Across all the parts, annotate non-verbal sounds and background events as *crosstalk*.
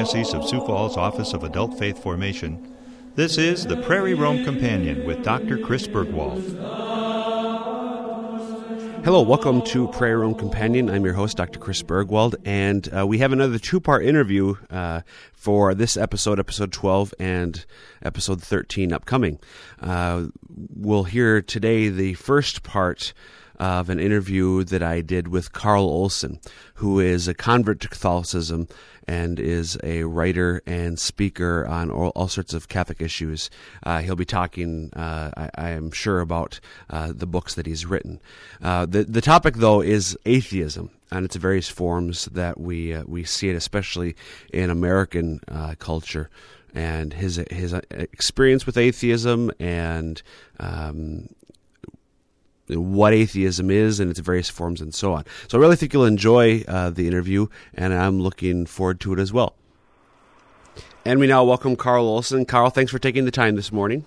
Archdiocese of Sioux Falls Office of Adult Faith Formation, this is the Prairie Rome Companion with Dr. Chris Burgwald. Hello, welcome to Prairie Rome Companion. I'm your host, Dr. Chris Burgwald, and uh, we have another two part interview uh, for this episode, episode 12 and episode 13 upcoming. Uh, we'll hear today the first part of an interview that I did with Carl Olson, who is a convert to Catholicism and is a writer and speaker on all, all sorts of Catholic issues. Uh, he'll be talking, uh, I, I, am sure, about uh, the books that he's written. Uh, the the topic, though, is atheism and its various forms that we we see it, especially in American culture and his his experience with atheism and um, what atheism is and its various forms and so on. So I really think you'll enjoy uh, the interview, and I'm looking forward to it as well. And we now welcome Carl Olson. Carl, thanks for taking the time this morning.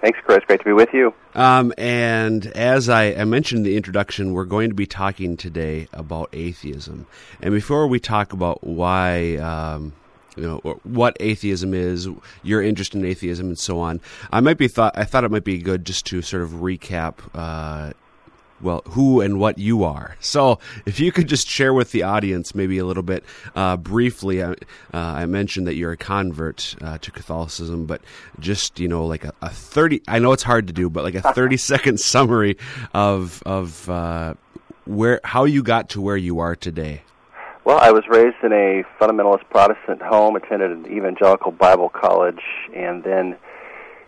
Thanks, Chris. Great to be with you. Um, and as I, I, mentioned in the introduction, we're going to be talking today about atheism. And before we talk about why um, you know what atheism is, your interest in atheism, and so on. I might be thought I thought it might be good just to sort of recap. Uh, well, who and what you are. *laughs* So, if you could just share with the audience maybe a little bit uh, briefly, uh, I mentioned that you're a convert uh, to Catholicism, but just you know, like a, a, thirty. I know it's hard to do, but like a thirty *laughs* second summary of of uh, where how you got to where you are today. Well, I was raised in a fundamentalist Protestant home, attended an evangelical Bible college, and then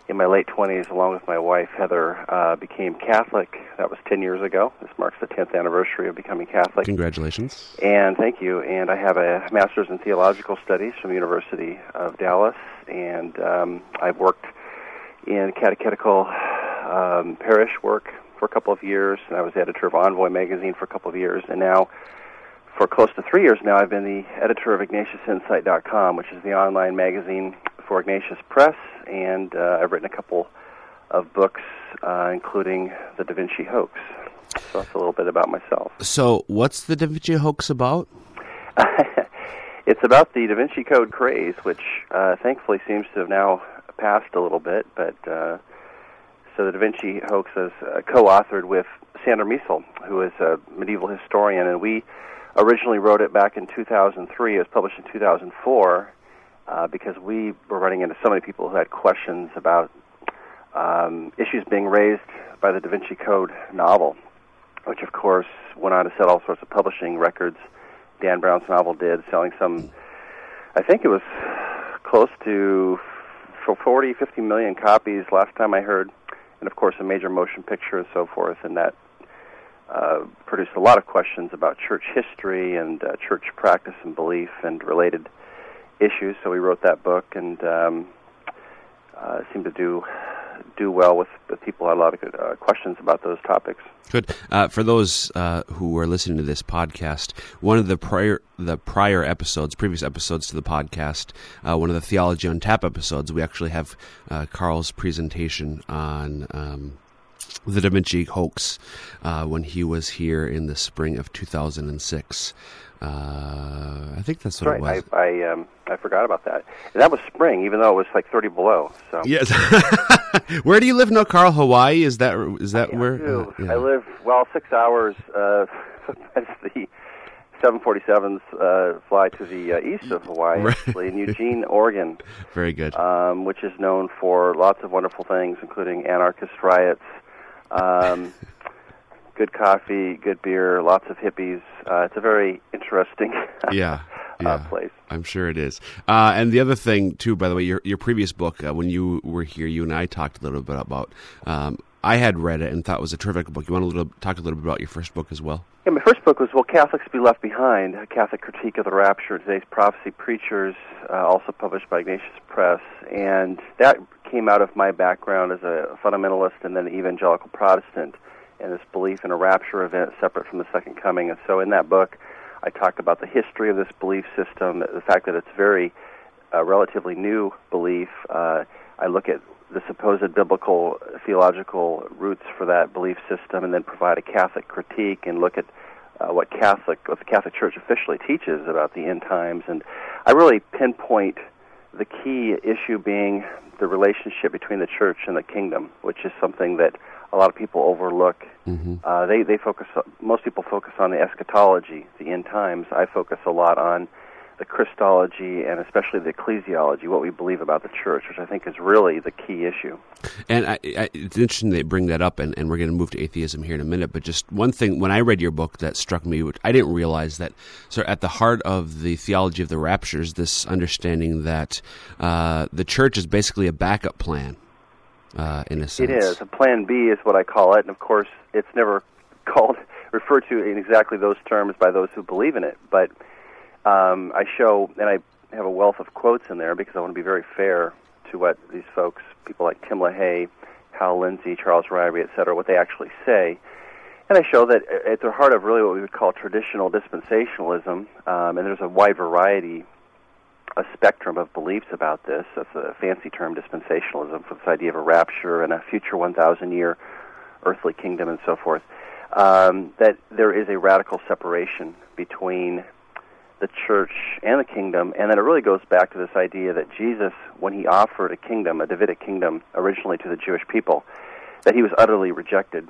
in my late 20s, along with my wife Heather, uh, became Catholic. That was 10 years ago. This marks the 10th anniversary of becoming Catholic. Congratulations. And thank you. And I have a master's in theological studies from the University of Dallas, and um, I've worked in catechetical um, parish work for a couple of years, and I was editor of Envoy magazine for a couple of years, and now for close to three years now, I've been the editor of IgnatiusInsight.com, which is the online magazine for Ignatius Press, and uh, I've written a couple of books, uh, including The Da Vinci Hoax. So that's a little bit about myself. So, what's the Da Vinci Hoax about? *laughs* it's about the Da Vinci Code craze, which uh, thankfully seems to have now passed a little bit, but. Uh, so the Da Vinci hoax is uh, co-authored with Sandra Miesel, who is a medieval historian, and we originally wrote it back in 2003. It was published in 2004 uh, because we were running into so many people who had questions about um, issues being raised by the Da Vinci Code novel, which of course went on to set all sorts of publishing records. Dan Brown's novel did, selling some, I think it was close to 40, 50 million copies last time I heard, and of course a major motion picture and so forth, and that uh, produced a lot of questions about church history and uh, church practice and belief and related issues. So we wrote that book and um, uh, seemed to do do well with, with people had a lot of good, uh, questions about those topics. Good. Uh, for those uh, who are listening to this podcast, one of the prior the prior episodes, previous episodes to the podcast, uh, one of the Theology on Tap episodes, we actually have uh, Carl's presentation on. Um, the Da Vinci hoax uh, when he was here in the spring of 2006. Uh, I think that's what right. it was. I I, um, I forgot about that. And that was spring, even though it was like 30 below. So yes. *laughs* where do you live now, Carl? Hawaii? Is that is that I where? Uh, yeah. I live well six hours. Uh, *laughs* that's the 747s uh, fly to the uh, east of Hawaii, right. actually, in Eugene, Oregon. *laughs* Very good. Um, which is known for lots of wonderful things, including anarchist riots, um, good coffee, good beer, lots of hippies. Uh, it's a very interesting *laughs* yeah, uh, place. I'm sure it is. Uh, and the other thing, too, by the way, your your previous book, uh, when you were here, you and I talked a little bit about. Um, I had read it and thought it was a terrific book. You want to little, talk a little bit about your first book as well? Yeah, my first book was Will Catholics Be Left Behind? A Catholic Critique of the Rapture, Today's Prophecy Preachers, uh, also published by Ignatius Press. And that came out of my background as a fundamentalist and then evangelical Protestant, and this belief in a rapture event separate from the second coming. And so in that book, I talk about the history of this belief system, the fact that it's very uh, relatively new belief. Uh, I look at the supposed biblical theological roots for that belief system, and then provide a Catholic critique and look at uh, what Catholic, what the Catholic Church officially teaches about the end times, and I really pinpoint the key issue being the relationship between the church and the kingdom, which is something that a lot of people overlook. Mm-hmm. Uh, they they focus. Most people focus on the eschatology, the end times. I focus a lot on the Christology and especially the ecclesiology, what we believe about the church, which I think is really the key issue. And I, I, it's interesting they bring that up, and, and we're going to move to atheism here in a minute. But just one thing, when I read your book, that struck me, which I didn't realize that. So at the heart of the theology of the raptures, this understanding that uh, the church is basically a backup plan. Uh, in a sense, it is a plan B, is what I call it, and of course, it's never *laughs* called referred to in exactly those terms by those who believe in it, but um, I show, and I have a wealth of quotes in there because I want to be very fair to what these folks, people like Tim LaHaye, Hal Lindsey, Charles Ryrie, et cetera, what they actually say. And I show that at the heart of really what we would call traditional dispensationalism, um, and there's a wide variety, a spectrum of beliefs about this. That's a fancy term, dispensationalism, for this idea of a rapture and a future 1,000 year earthly kingdom and so forth. Um, that there is a radical separation between the church and the kingdom, and then it really goes back to this idea that Jesus, when he offered a kingdom, a Davidic kingdom, originally to the Jewish people, that he was utterly rejected.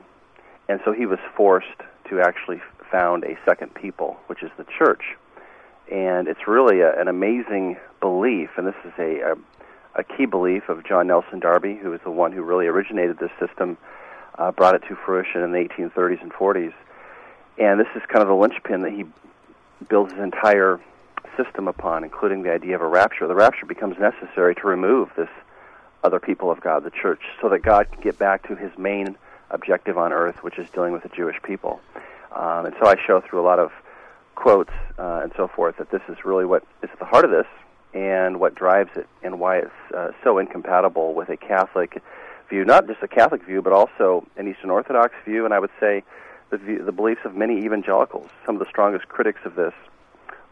And so he was forced to actually found a second people, which is the church. And it's really a, an amazing belief, and this is a, a, a key belief of John Nelson Darby, who is the one who really originated this system, uh, brought it to fruition in the 1830s and 40s. And this is kind of the linchpin that he builds his entire system upon, including the idea of a rapture. The rapture becomes necessary to remove this other people of God, the church, so that God can get back to his main objective on earth, which is dealing with the Jewish people. Um, and so I show through a lot of quotes uh, and so forth that this is really what is at the heart of this and what drives it and why it's uh, so incompatible with a Catholic view, not just a Catholic view, but also an Eastern Orthodox view, and I would say the, the beliefs of many evangelicals. Some of the strongest critics of this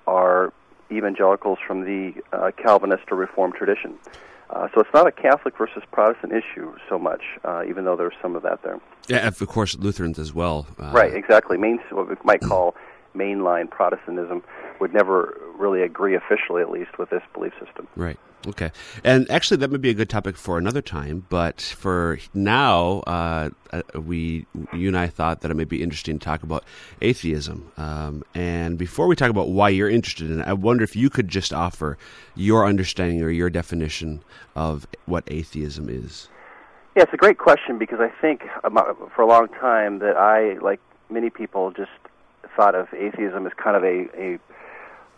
are evangelicals from the uh, Calvinist or Reformed tradition. Uh, so it's not a Catholic versus Protestant issue so much, uh, even though there's some of that there. Yeah, of course, Lutherans as well. Uh, right, exactly. Main, what we might call mainline Protestantism would never really agree officially, at least, with this belief system. Right. Okay. And actually, that may be a good topic for another time. But for now, uh, uh, we, you and I thought that it may be interesting to talk about atheism. Um, and before we talk about why you're interested in it, I wonder if you could just offer your understanding or your definition of what atheism is. Yeah, it's a great question because I think for a long time that I, like many people, just thought of atheism as kind of a, a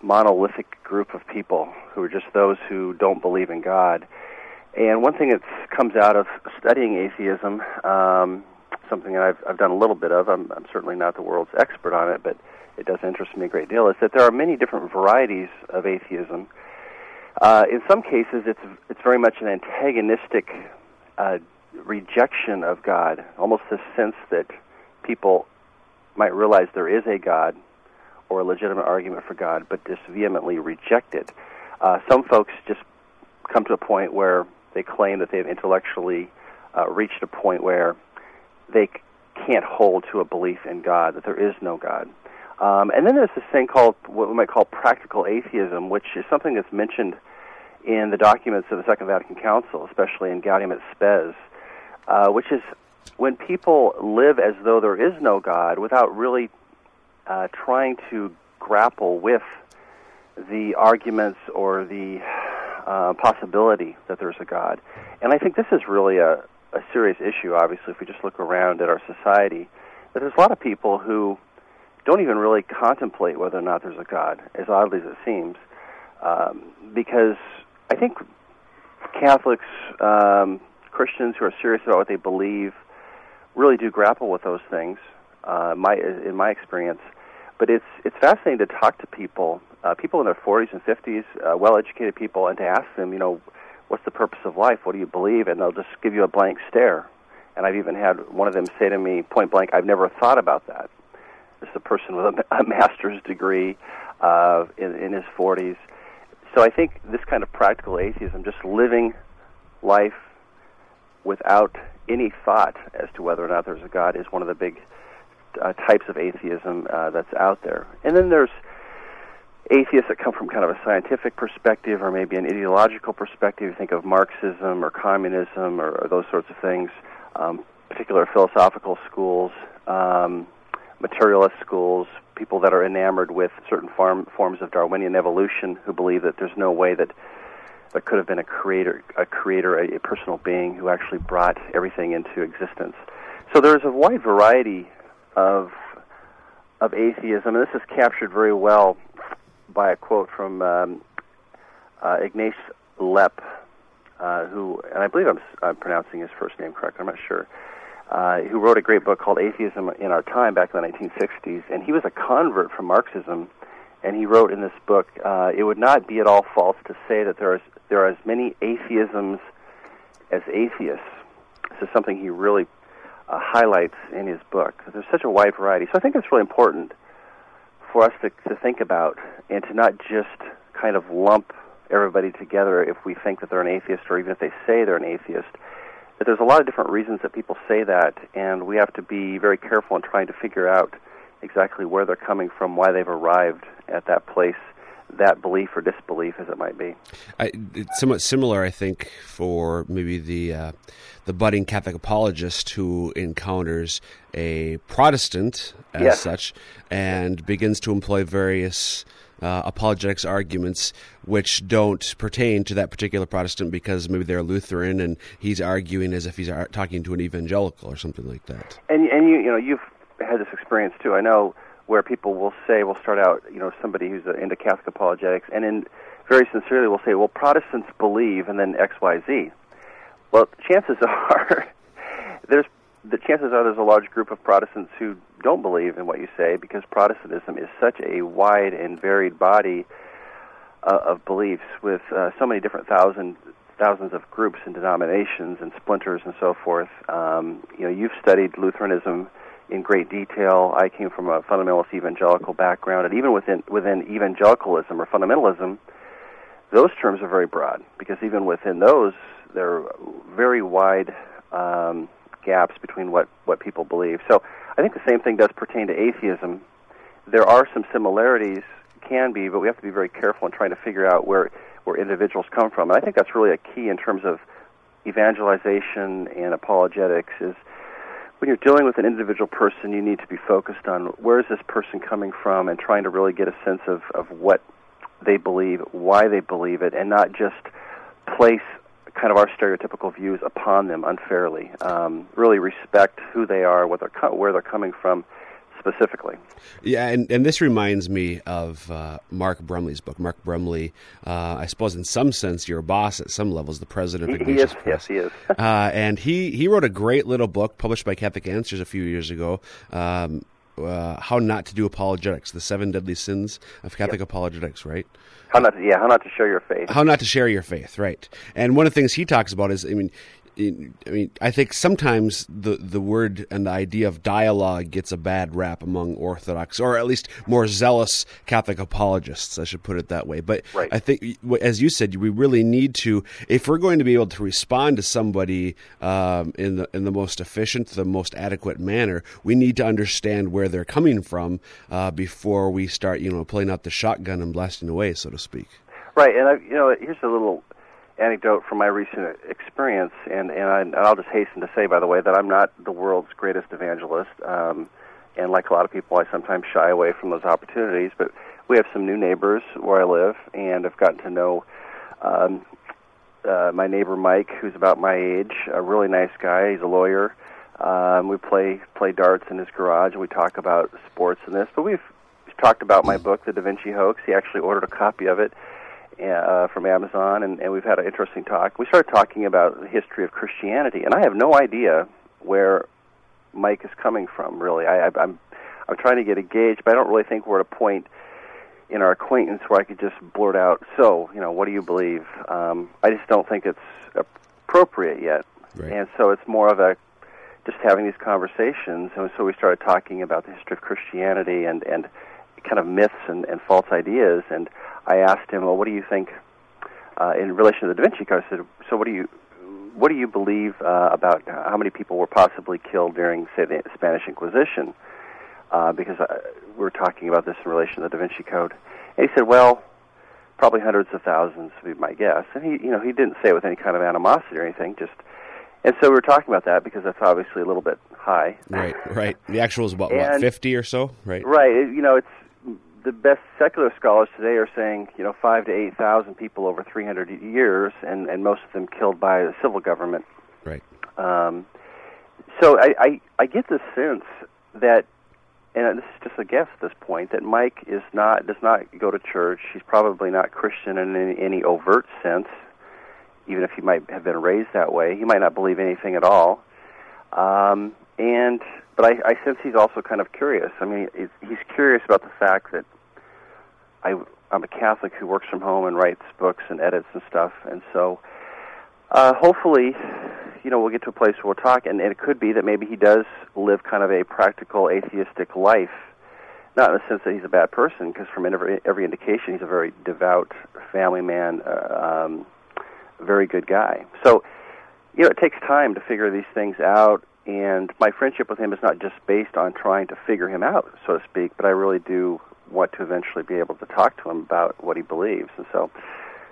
monolithic group of people who are just those who don't believe in God. And one thing that comes out of studying atheism, um, something that I've, I've done a little bit of, I'm, I'm certainly not the world's expert on it, but it does interest me a great deal, is that there are many different varieties of atheism. Uh, in some cases, it's it's very much an antagonistic uh, rejection of God, almost the sense that people might realize there is a God, or a legitimate argument for God, but just vehemently reject it. Uh, some folks just come to a point where they claim that they've intellectually uh, reached a point where they can't hold to a belief in God, that there is no God. Um, and then there's this thing called what we might call practical atheism, which is something that's mentioned in the documents of the Second Vatican Council, especially in Gaudium et Spes, uh, which is when people live as though there is no God without really uh, trying to grapple with the arguments or the uh, possibility that there's a God. And I think this is really a, a serious issue, obviously, if we just look around at our society, that there's a lot of people who don't even really contemplate whether or not there's a God, as oddly as it seems, um, because I think Catholics, um, Christians who are serious about what they believe, really do grapple with those things. Uh, my, in my experience, but it's it's fascinating to talk to people, uh, people in their 40s and 50s, uh, well-educated people, and to ask them, you know, what's the purpose of life? What do you believe? And they'll just give you a blank stare. And I've even had one of them say to me point blank, "I've never thought about that." This is a person with a, a master's degree uh, in, in his 40s. So I think this kind of practical atheism, just living life without any thought as to whether or not there's a God, is one of the big uh, types of atheism uh, that's out there. And then there's atheists that come from kind of a scientific perspective or maybe an ideological perspective. You think of Marxism or communism or, or those sorts of things. Um, particular philosophical schools, um, materialist schools, people that are enamored with certain farm, forms of Darwinian evolution, who believe that there's no way that there could have been a creator, a creator, a, a personal being who actually brought everything into existence. So there's a wide variety of of atheism, and this is captured very well by a quote from um, uh, Lepp, uh, who, and I believe I'm, I'm pronouncing his first name correct. I'm not sure. Uh, who wrote a great book called Atheism in Our Time back in the 1960s, and he was a convert from Marxism. And he wrote in this book, uh, "It would not be at all false to say that there is there are as many atheisms as atheists." This is something he really uh, highlights in his book. There's such a wide variety, so I think it's really important for us to, to think about and to not just kind of lump everybody together if we think that they're an atheist or even if they say they're an atheist that there's a lot of different reasons that people say that, and we have to be very careful in trying to figure out exactly where they're coming from, why they've arrived at that place, that belief or disbelief, as it might be. I, it's somewhat similar, I think, for maybe the uh, the budding Catholic apologist who encounters a Protestant as yes. such and begins to employ various uh, apologetics arguments which don't pertain to that particular Protestant because maybe they're Lutheran and he's arguing as if he's talking to an evangelical or something like that. And and you you know you've had this experience too. I know where people will say we'll start out you know somebody who's into Catholic apologetics and in very sincerely will say well Protestants believe and then X Y Z. Well, chances *laughs* are there's the chances are there's a large group of Protestants who don't believe in what you say because Protestantism is such a wide and varied body uh, of beliefs with uh, so many different thousand thousands of groups and denominations and splinters and so forth. Um, you know, you've studied Lutheranism in great detail. I came from a fundamentalist evangelical background, and even within within evangelicalism or fundamentalism, those terms are very broad because even within those, there are very wide um, gaps between what what people believe. So I think the same thing does pertain to atheism. There are some similarities, can be, but we have to be very careful in trying to figure out where where individuals come from. And I think that's really a key in terms of evangelization and apologetics. Is when you're dealing with an individual person, you need to be focused on where is this person coming from, and trying to really get a sense of of what they believe, why they believe it, and not just place kind of our stereotypical views upon them unfairly. Um, really respect who they are, what they're co- where they're coming from specifically. Yeah, and, and this reminds me of uh, Mark Brumley's book. Mark Brumley, uh, I suppose, in some sense, your boss at some levels, the president of he, Ignatius he is, Press. Yes, he is. uh, and he he wrote a great little book published by Catholic Answers a few years ago. Um, uh, how not to do apologetics, the seven deadly sins of Catholic yep. apologetics, right? How not to, yeah, how not to share your faith. How not to share your faith, right? And one of the things he talks about is, I mean, I mean, I think sometimes the the word and the idea of dialogue gets a bad rap among Orthodox, or at least more zealous Catholic apologists. I should put it that way. But right. I think, as you said, we really need to, if we're going to be able to respond to somebody um, in the in the most efficient, the most adequate manner, we need to understand where they're coming from uh, before we start, you know, pulling out the shotgun and blasting away, so to speak. Right, and I, you know, here's a little anecdote from my recent experience, and and, I, and I'll just hasten to say, by the way, that I'm not the world's greatest evangelist, um, and like a lot of people, I sometimes shy away from those opportunities. But we have some new neighbors where I live, and I've gotten to know um, uh, my neighbor Mike, who's about my age, a really nice guy. He's a lawyer. Um, we play play darts in his garage, and we talk about sports and this. But we've talked about my book, The Da Vinci Hoax. He actually ordered a copy of it uh, from Amazon, and, and we've had an interesting talk. We started talking about the history of Christianity, and I have no idea where Mike is coming from. Really, I, I, I'm I'm trying to get a gauge, but I don't really think we're at a point in our acquaintance where I could just blurt out, "So, you know, what do you believe?" Um, I just don't think it's appropriate yet, right. and so it's more of a just having these conversations. And so we started talking about the history of Christianity and and kind of myths and, and false ideas and I asked him, "Well, what do you think uh, in relation to the Da Vinci Code?" I said, "So, what do you what do you believe uh, about how many people were possibly killed during, say, the Spanish Inquisition?" uh, because I, we were talking about this in relation to the Da Vinci Code. And he said, well, probably hundreds of thousands would be my guess. And he, you know, he didn't say it with any kind of animosity or anything. Just, and so we were talking about that because that's obviously a little bit high. Right, right. The actual is about what fifty or so, right? Right. You know, it's the best secular scholars today are saying you know five to eight thousand people over three hundred years, and and most of them killed by the civil government. Right. Um, so I, I I get the sense that, and this is just a guess at this point, that Mike is not does not go to church. He's probably not Christian in any, any overt sense, even if he might have been raised that way. He might not believe anything at all. Um, and but I, I sense he's also kind of curious. I mean, he's, he's curious about the fact that I I'm a Catholic who works from home and writes books and edits and stuff, and so uh, hopefully, you know, we'll get to a place where we'll talk, and, and it could be that maybe he does live kind of a practical atheistic life, not in the sense that he's a bad person, because from every every indication he's a very devout family man, uh, um, very good guy. So, you know, it takes time to figure these things out, and my friendship with him is not just based on trying to figure him out, so to speak, but I really do want to eventually be able to talk to him about what he believes, and so.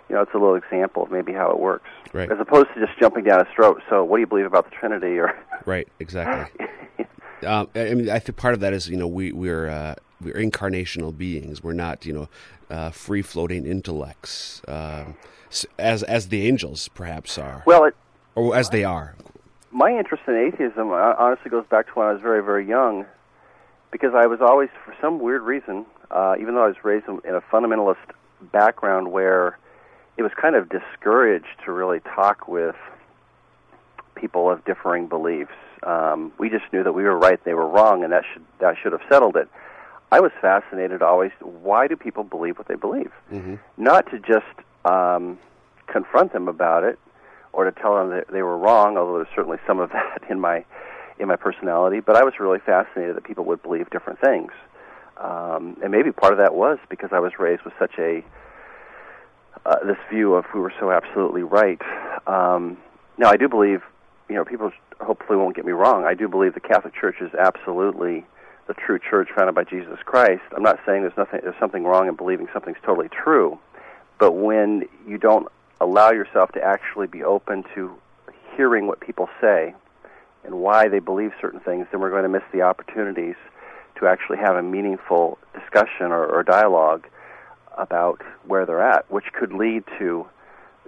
You know, it's a little example of maybe how it works, Right. as opposed to just jumping down his throat. So, what do you believe about the Trinity? Or *laughs* Right. Exactly. *laughs* um, I mean, I think part of that is you know we we're uh, we're incarnational beings. We're not you know uh, free floating intellects um, as as the angels perhaps are, well, it, or as they are. my interest in atheism uh, honestly goes back to when I was very, very young, because I was always, for some weird reason, uh, even though I was raised in in a fundamentalist background where it was kind of discouraged to really talk with people of differing beliefs. Um, we just knew that we were right, they were wrong, and that should that should have settled it. I was fascinated always. Why do people believe what they believe? Mm-hmm. not to just um, confront them about it or to tell them that they were wrong, although there's certainly some of *laughs* that in my in my personality. But I was really fascinated that people would believe different things, um, and maybe part of that was because I was raised with such a uh, this view of we were so absolutely right. Um, now I do believe, you know, people hopefully won't get me wrong. I do believe the Catholic Church is absolutely the true church founded by Jesus Christ. I'm not saying there's nothing there's something wrong in believing something's totally true, but when you don't allow yourself to actually be open to hearing what people say and why they believe certain things, then we're going to miss the opportunities to actually have a meaningful discussion or, or dialogue about where they're at, which could lead to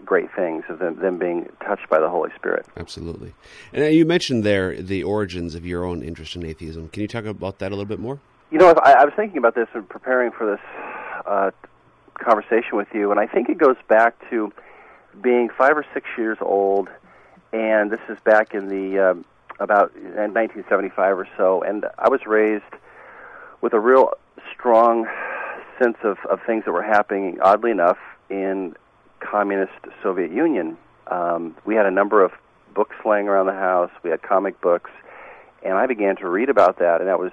great things of them, them being touched by the Holy Spirit. Absolutely. And uh, you mentioned there the origins of your own interest in atheism. Can you talk about that a little bit more? You know, I, I was thinking about this and preparing for this uh, conversation with you, and I think it goes back to being five or six years old, and this is back in the um, about in 1975 or so, and I was raised with a real strong sense of, of things that were happening, oddly enough, in communist Soviet Union. Um, we had a number of books laying around the house. We had comic books, and I began to read about that, and that was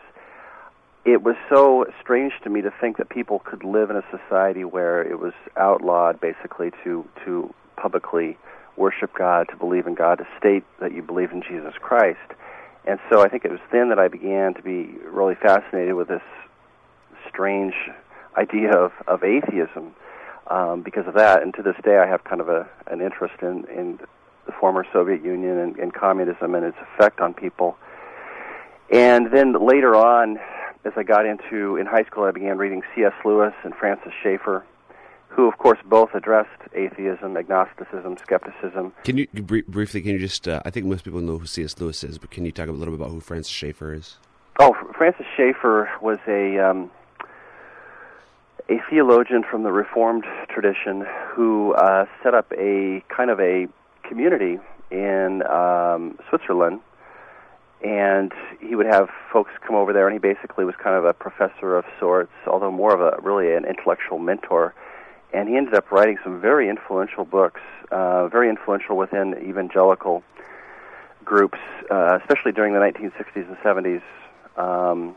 it was so strange to me to think that people could live in a society where it was outlawed basically to to publicly worship God, to believe in God, to state that you believe in Jesus Christ. And so I think it was then that I began to be really fascinated with this strange idea of, of atheism um, because of that. And to this day, I have kind of a, an interest in, in the former Soviet Union and, and communism and its effect on people. And then later on, as I got into in high school, I began reading C.S. Lewis and Francis Schaeffer, who, of course, both addressed atheism, agnosticism, skepticism. Can you br- briefly? Can you just? Uh, I think most people know who C.S. Lewis is, but can you talk a little bit about who Francis Schaeffer is? Oh, Francis Schaeffer was a um, a theologian from the Reformed tradition who uh, set up a kind of a community in um, Switzerland, and he would have folks come over there, and he basically was kind of a professor of sorts, although more of a really an intellectual mentor. And he ended up writing some very influential books, uh, very influential within evangelical groups, uh, especially during the 1960s and 70s. Um,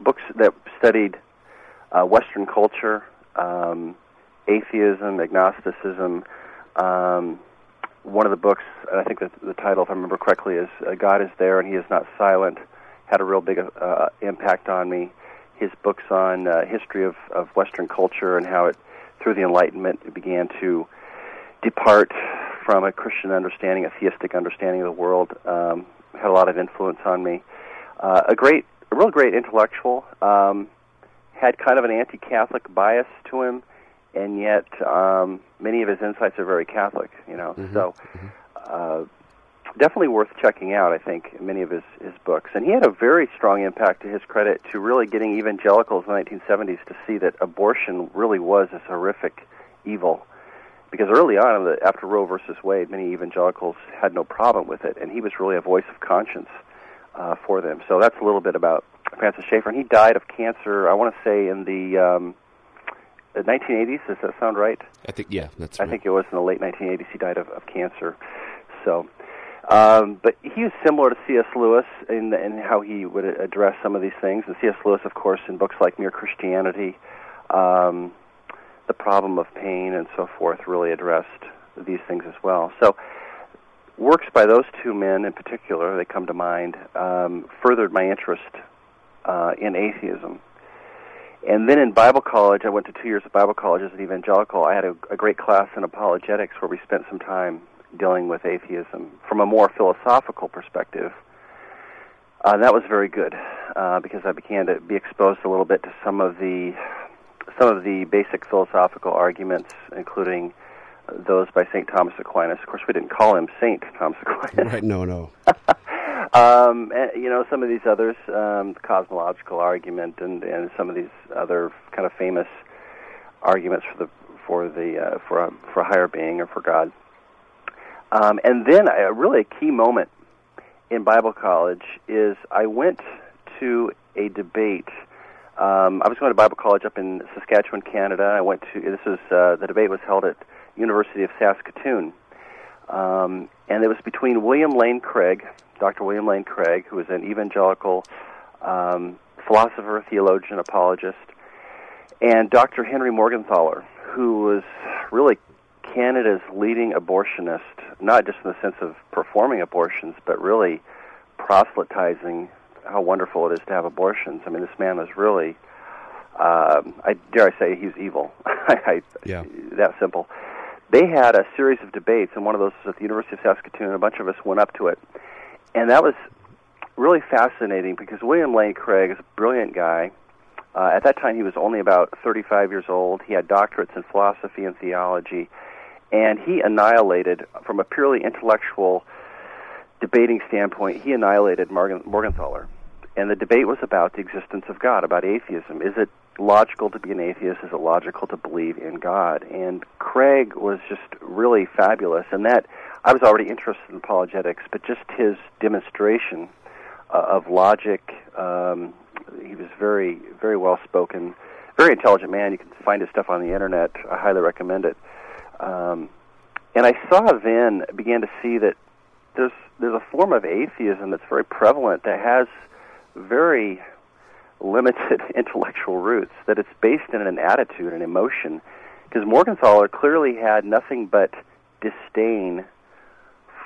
books that studied uh, Western culture, um, atheism, agnosticism. Um, one of the books, I think that the title, if I remember correctly, is uh, "God is There and He is Not Silent." had a real big uh, impact on me. His books on uh, history of, of Western culture and how it, through the Enlightenment, it began to depart from a Christian understanding, a theistic understanding of the world, um, had a lot of influence on me. Uh, a great, a real great intellectual. Um, had kind of an anti-Catholic bias to him, and yet um, many of his insights are very Catholic. You know, Mhm. so uh, definitely worth checking out. I think many of his his books, and he had a very strong impact to his credit to really getting evangelicals in the 1970s to see that abortion really was this horrific evil. Because early on, after Roe versus Wade, many evangelicals had no problem with it, and he was really a voice of conscience uh, for them. So that's a little bit about Francis Schaeffer, and he died of cancer. I want to say in the um, 1980s. Does that sound right? I think yeah, that's. I right. think it was in the late 1980s he died of, of cancer. So, um, but he similar to C.S. Lewis in, in how he would address some of these things. And C.S. Lewis, of course, in books like Mere Christianity, um, The Problem of Pain, and so forth, really addressed these things as well. So, works by those two men in particular, they come to mind, um, furthered my interest uh, in atheism. And then in Bible college, I went to two years of Bible college as an evangelical. I had a, a great class in apologetics where we spent some time dealing with atheism from a more philosophical perspective. Uh, that was very good uh, because I began to be exposed a little bit to some of the some of the basic philosophical arguments, including those by Saint Thomas Aquinas. Of course, we didn't call him Saint Thomas *laughs* Aquinas Right? No, no. *laughs* um, and, you know, some of these others, um, the cosmological argument, and, and some of these other kind of famous arguments for the for the uh, for a, for a higher being or for God. Um, and then really a key moment in Bible college is I went to a debate. Um, I was going to Bible college up in Saskatchewan, Canada. I went to this was uh, the debate was held at University of Saskatoon, um, and it was between William Lane Craig, Dr. William Lane Craig, who was an evangelical um, philosopher, theologian, apologist, and Dr. Henry Morgentaler, who was really Canada's leading abortionist, not just in the sense of performing abortions, but really proselytizing how wonderful it is to have abortions. I mean, this man was really, um, I dare I say, he was evil. *laughs* I, Yeah. That simple. They had a series of debates, and one of those was at the University of Saskatoon. and A bunch of us went up to it, and that was really fascinating because William Lane Craig is a brilliant guy. Uh, at that time, he was only about 35 years old. He had doctorates in philosophy and theology, and he annihilated, from a purely intellectual debating standpoint, he annihilated Morgan, Morgentaler. And the debate was about the existence of God, about atheism. Is it logical to be an atheist? Is it logical to believe in God? And Craig was just really fabulous. And that, I was already interested in apologetics, but just his demonstration uh, of logic, um, he was very, very well spoken, very intelligent man. You can find his stuff on the internet. I highly recommend it. Um, and I saw then, began to see that there's there's a form of atheism that's very prevalent that has very limited *laughs* intellectual roots. That it's based in an attitude, an emotion. Because Morgentaler clearly had nothing but disdain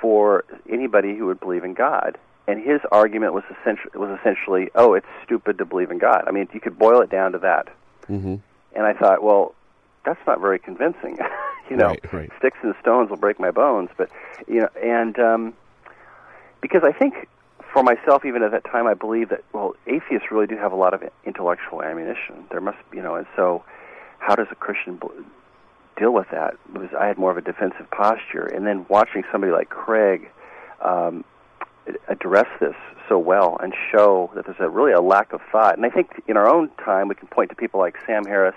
for anybody who would believe in God. And his argument was essentially, was essentially, oh, it's stupid to believe in God. I mean, you could boil it down to that. hmm And I thought, well, that's not very convincing. *laughs* you know, Right, right. sticks and stones will break my bones, but you know, and um, because I think for myself, even at that time, I believe that well, atheists really do have a lot of intellectual ammunition. There must, you know, and so how does a Christian deal with that? Because I had more of a defensive posture, and then watching somebody like Craig um, address this so well and show that there's a really a lack of thought. And I think in our own time, we can point to people like Sam Harris,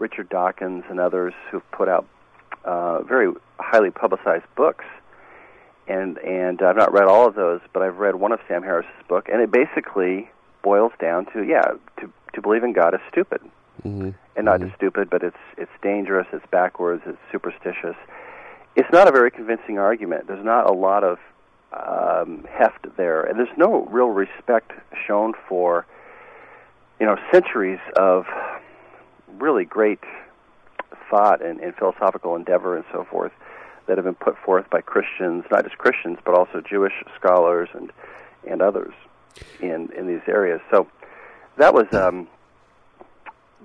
Richard Dawkins, and others who've put out uh, very highly publicized books. And and I've not read all of those, but I've read one of Sam Harris's book, and it basically boils down to yeah, to to believe in God is stupid, hmm and not just stupid, but it's it's dangerous, it's backwards, it's superstitious. It's not a very convincing argument. There's not a lot of um, heft there, and there's no real respect shown for you know centuries of really great thought and, and philosophical endeavor and so forth that have been put forth by Christians, not just Christians, but also Jewish scholars and and others. in in these areas. So that was um,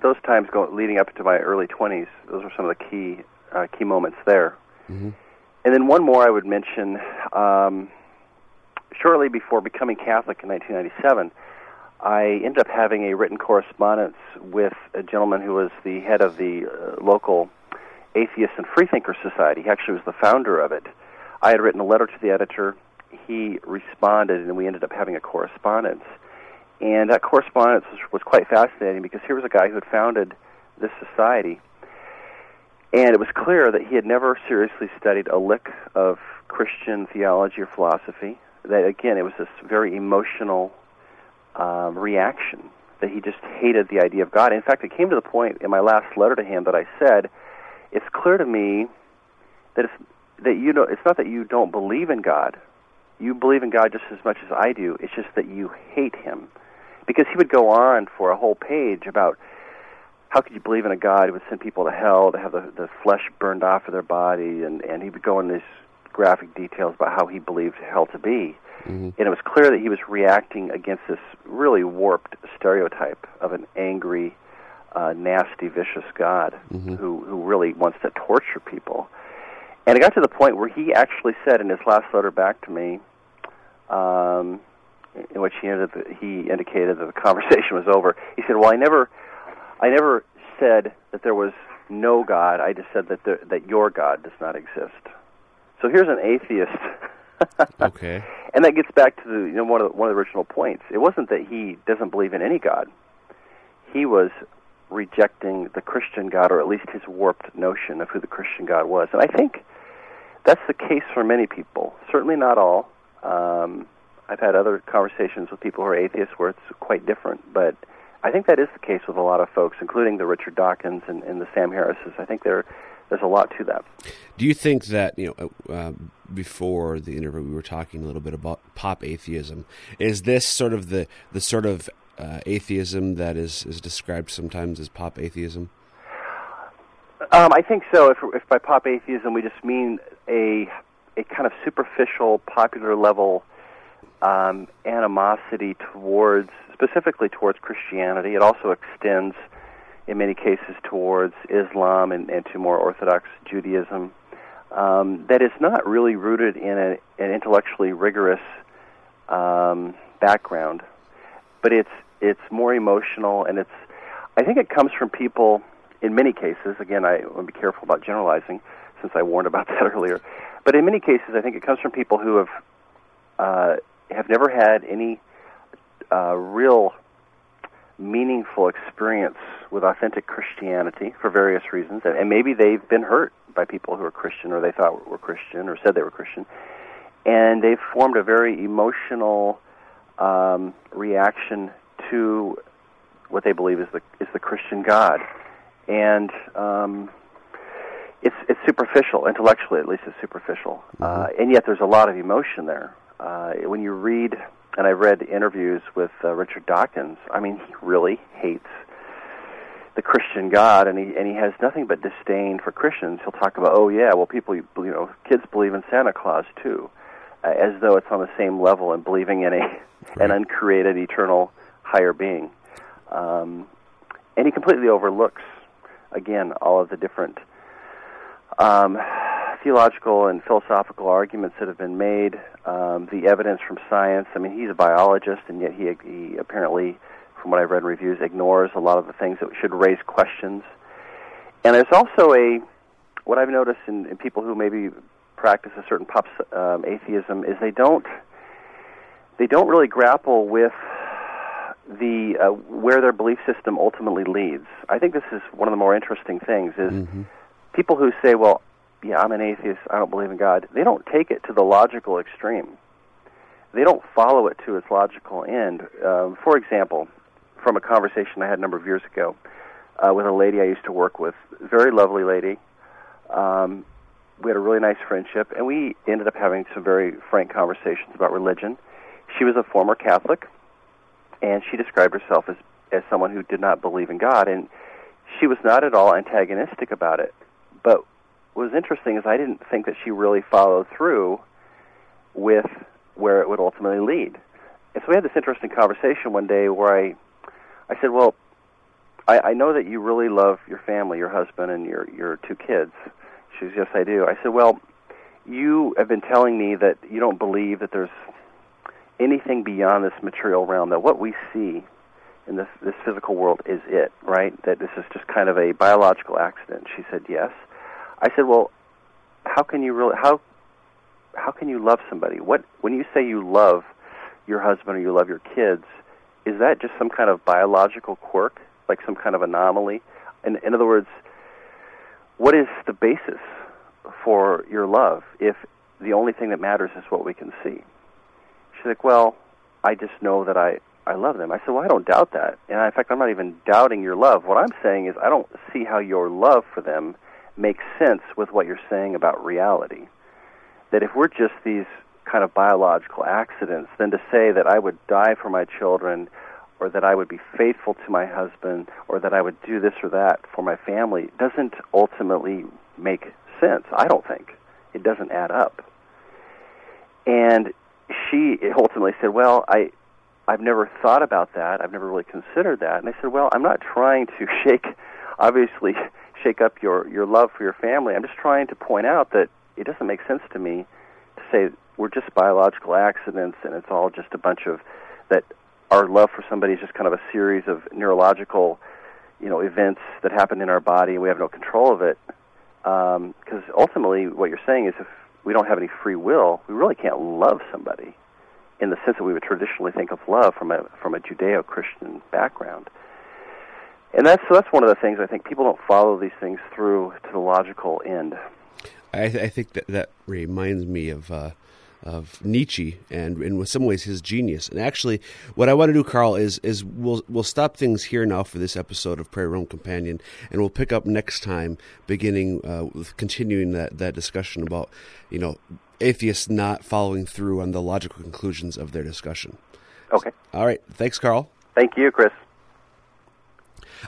those times going leading up to my early 20s. Those were some of the key uh, key moments there. Mm-hmm. And then one more I would mention. Um, shortly before becoming Catholic in 1997, I ended up having a written correspondence with a gentleman who was the head of the uh, local Atheist and Freethinker Society. He actually was the founder of it. I had written a letter to the editor. He responded, and we ended up having a correspondence. And that correspondence was, was quite fascinating because here was a guy who had founded this society, and it was clear that he had never seriously studied a lick of Christian theology or philosophy. That again, it was this very emotional um, reaction that he just hated the idea of God. In fact, it came to the point in my last letter to him that I said, "It's clear to me that it's that you know it's not that you don't believe in God. You believe in God just as much as I do. It's just that you hate Him." Because he would go on for a whole page about how could you believe in a God who would send people to hell to have the, the flesh burned off of their body, and and he would go in these graphic details about how he believed hell to be. Mm-hmm. And it was clear that he was reacting against this really warped stereotype of an angry, uh, nasty, vicious God Mhm. who, who really wants to torture people. And it got to the point where he actually said in his last letter back to me, um, in which he, ended, he indicated that the *laughs* conversation was over. He said, "Well, I never, I never said that there was no God. I just said that there, that your God does not exist." So here's an atheist. *laughs* Okay. And that gets back to the you know one of the, one of the original points. It wasn't that he doesn't believe in any God. He was rejecting the Christian God, or at least his warped notion of who the Christian God was. And I think that's the case for many people. Certainly not all. Um, I've had other conversations with people who are atheists where it's quite different, but I think that is the case with a lot of folks, including the Richard Dawkins and, and the Sam Harrises. I think there there's a lot to that. Do you think that you know uh, before the interview we were talking a little bit about pop atheism? Is this sort of the the sort of uh, atheism that is is described sometimes as pop atheism? Um, I think so. If, if by pop atheism we just mean a a kind of superficial, popular level um, animosity towards, specifically towards Christianity, it also extends, in many cases, towards Islam and, and to more Orthodox Judaism. Um, that is not really rooted in a, an intellectually rigorous um, background, but it's it's more emotional and it's. I think it comes from people in many cases, again, I want to be careful about generalizing since I warned about *laughs* that earlier. But in many cases, I think it comes from people who have uh, have never had any uh, real meaningful experience with authentic Christianity for various reasons, and, maybe they've been hurt by people who are Christian or they thought were Christian or said they were Christian, and they've formed a very emotional um, reaction to what they believe is the is the Christian God. And um, it's it's superficial intellectually at least it's superficial. Uh, and yet there's a lot of emotion there. Uh, when you read and I've read interviews with uh, Richard Dawkins. I mean he really hates the Christian God and he and he has nothing but disdain for Christians. He'll talk about oh yeah well people you know kids believe in Santa Claus too uh, as though it's on the same level and believing in a *laughs* an uncreated eternal higher being. Um, and he completely overlooks again all of the different um, theological and philosophical arguments that have been made, um, the evidence from science. I mean, he's a biologist, and yet he, he apparently, from what I've read in reviews, ignores a lot of the things that should raise questions. And there's also a what I've noticed in, in people who maybe practice a certain pop um, atheism is they don't they don't really grapple with the uh, where their belief system ultimately leads. I think this is one of the more interesting things is Mm-hmm. people who say, "Well, yeah, I'm an atheist. I don't believe in God." They don't take it to the logical extreme. They don't follow it to its logical end. Um, for example, from a conversation I had a number of years ago uh, with a lady I used to work with, very lovely lady. Um, we had a really nice friendship, and we ended up having some very frank conversations about religion. She was a former Catholic, and she described herself as as someone who did not believe in God, and she was not at all antagonistic about it. But was interesting is I didn't think that she really followed through with where it would ultimately lead. and so we had this interesting conversation one day where I, I said, well, I, I know that you really love your family, your husband and your your two kids. She says, yes, I do. I said, well, you have been telling me that you don't believe that there's anything beyond this material realm. That what we see in this this physical world is it, right? That this is just kind of a biological accident. She said, yes. I said, well, how can you really how how can you love somebody? What when you say you love your husband or you love your kids, is that just some kind of biological quirk, like some kind of anomaly? In, in other words, what is the basis for your love if the only thing that matters is what we can see? She's like, well, I just know that I I love them. I said, well, I don't doubt that, and in fact, I'm not even doubting your love. What I'm saying is, I don't see how your love for them makes sense with what you're saying about reality. That if we're just these kind of biological accidents, then to say that I would die for my children, or that I would be faithful to my husband, or that I would do this or that for my family, doesn't ultimately make sense. I don't think it doesn't add up. And she ultimately said, "Well, I." I've never thought about that. I've never really considered that. And I said, "Well, I'm not trying to *laughs* shake, obviously, shake up your your love for your family. I'm just trying to point out that it doesn't make sense to me to say we're just biological accidents and it's all just a bunch of that our love for somebody is just kind of a series of neurological, you know, events that happen in our body and we have no control of it. Because um, ultimately, what you're saying is if we don't have any free will, we really can't love somebody in the sense that we would traditionally think of love from a from a Judeo-Christian background. And that's that's one of the things I think people don't follow these things through to the logical end. I, th- I think that that reminds me of uh, of Nietzsche and in some ways his genius. And actually, what I want to do, Carl, is is we'll we'll stop things here now for this episode of Prairie Rome Companion, and we'll pick up next time, beginning uh, with continuing that that discussion about you know atheists not following through on the logical conclusions of their discussion. Okay. All right. Thanks, Carl. Thank you, Chris.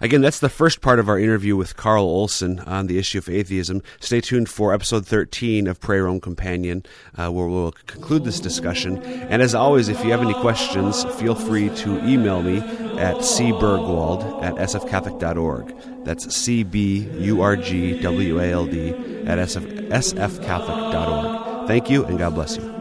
Again, that's the first part of our interview with Carl Olson on the issue of atheism. Stay tuned for episode 13 of Prairie Rome Companion, uh, where we'll conclude this discussion. And as always, if you have any questions, feel free to email me at cburgwald at sfcatholic.org. That's C B U R G W A L D at sfcatholic.org. Thank you, and God bless you.